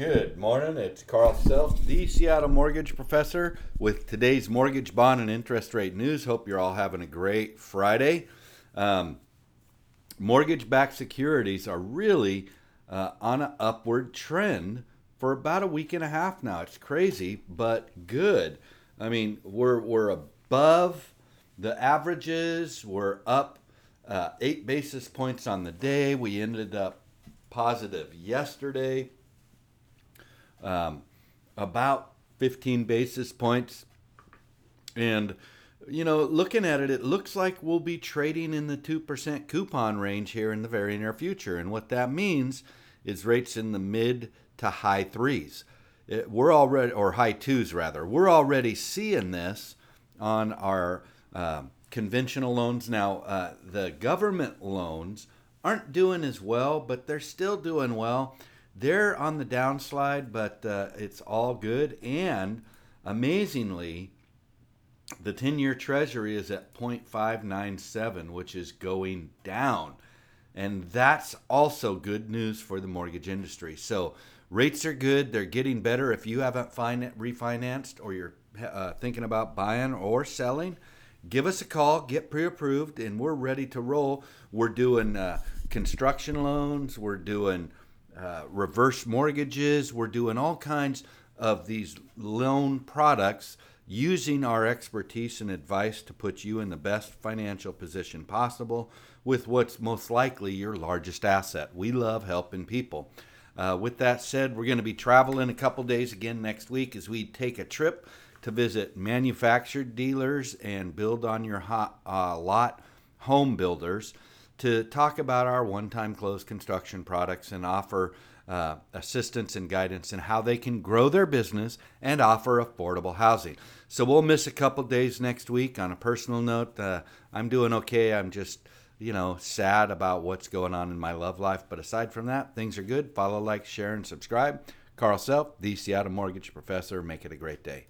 Good morning. It's Carl Self, the Seattle Mortgage Professor, with today's mortgage bond and interest rate news. Hope you're all having a great Friday. Um, mortgage backed securities are really uh, on an upward trend for about a week and a half now. It's crazy, but good. I mean, we're, we're above the averages, we're up uh, eight basis points on the day. We ended up positive yesterday um, about 15 basis points. And, you know, looking at it, it looks like we'll be trading in the 2% coupon range here in the very near future. And what that means is rates in the mid to high threes. It, we're already, or high twos rather, we're already seeing this on our uh, conventional loans. Now, uh, the government loans aren't doing as well, but they're still doing well. They're on the downslide, but uh, it's all good. And amazingly, the 10 year treasury is at 0.597, which is going down. And that's also good news for the mortgage industry. So rates are good. They're getting better. If you haven't fin- refinanced or you're uh, thinking about buying or selling, give us a call, get pre approved, and we're ready to roll. We're doing uh, construction loans, we're doing uh, reverse mortgages. We're doing all kinds of these loan products using our expertise and advice to put you in the best financial position possible with what's most likely your largest asset. We love helping people. Uh, with that said, we're going to be traveling a couple days again next week as we take a trip to visit manufactured dealers and build on your hot, uh, lot home builders to talk about our one time close construction products and offer uh, assistance and guidance in how they can grow their business and offer affordable housing. So we'll miss a couple days next week. On a personal note, uh, I'm doing okay. I'm just, you know, sad about what's going on in my love life. But aside from that, things are good. Follow, like, share, and subscribe. Carl Self, the Seattle Mortgage Professor. Make it a great day.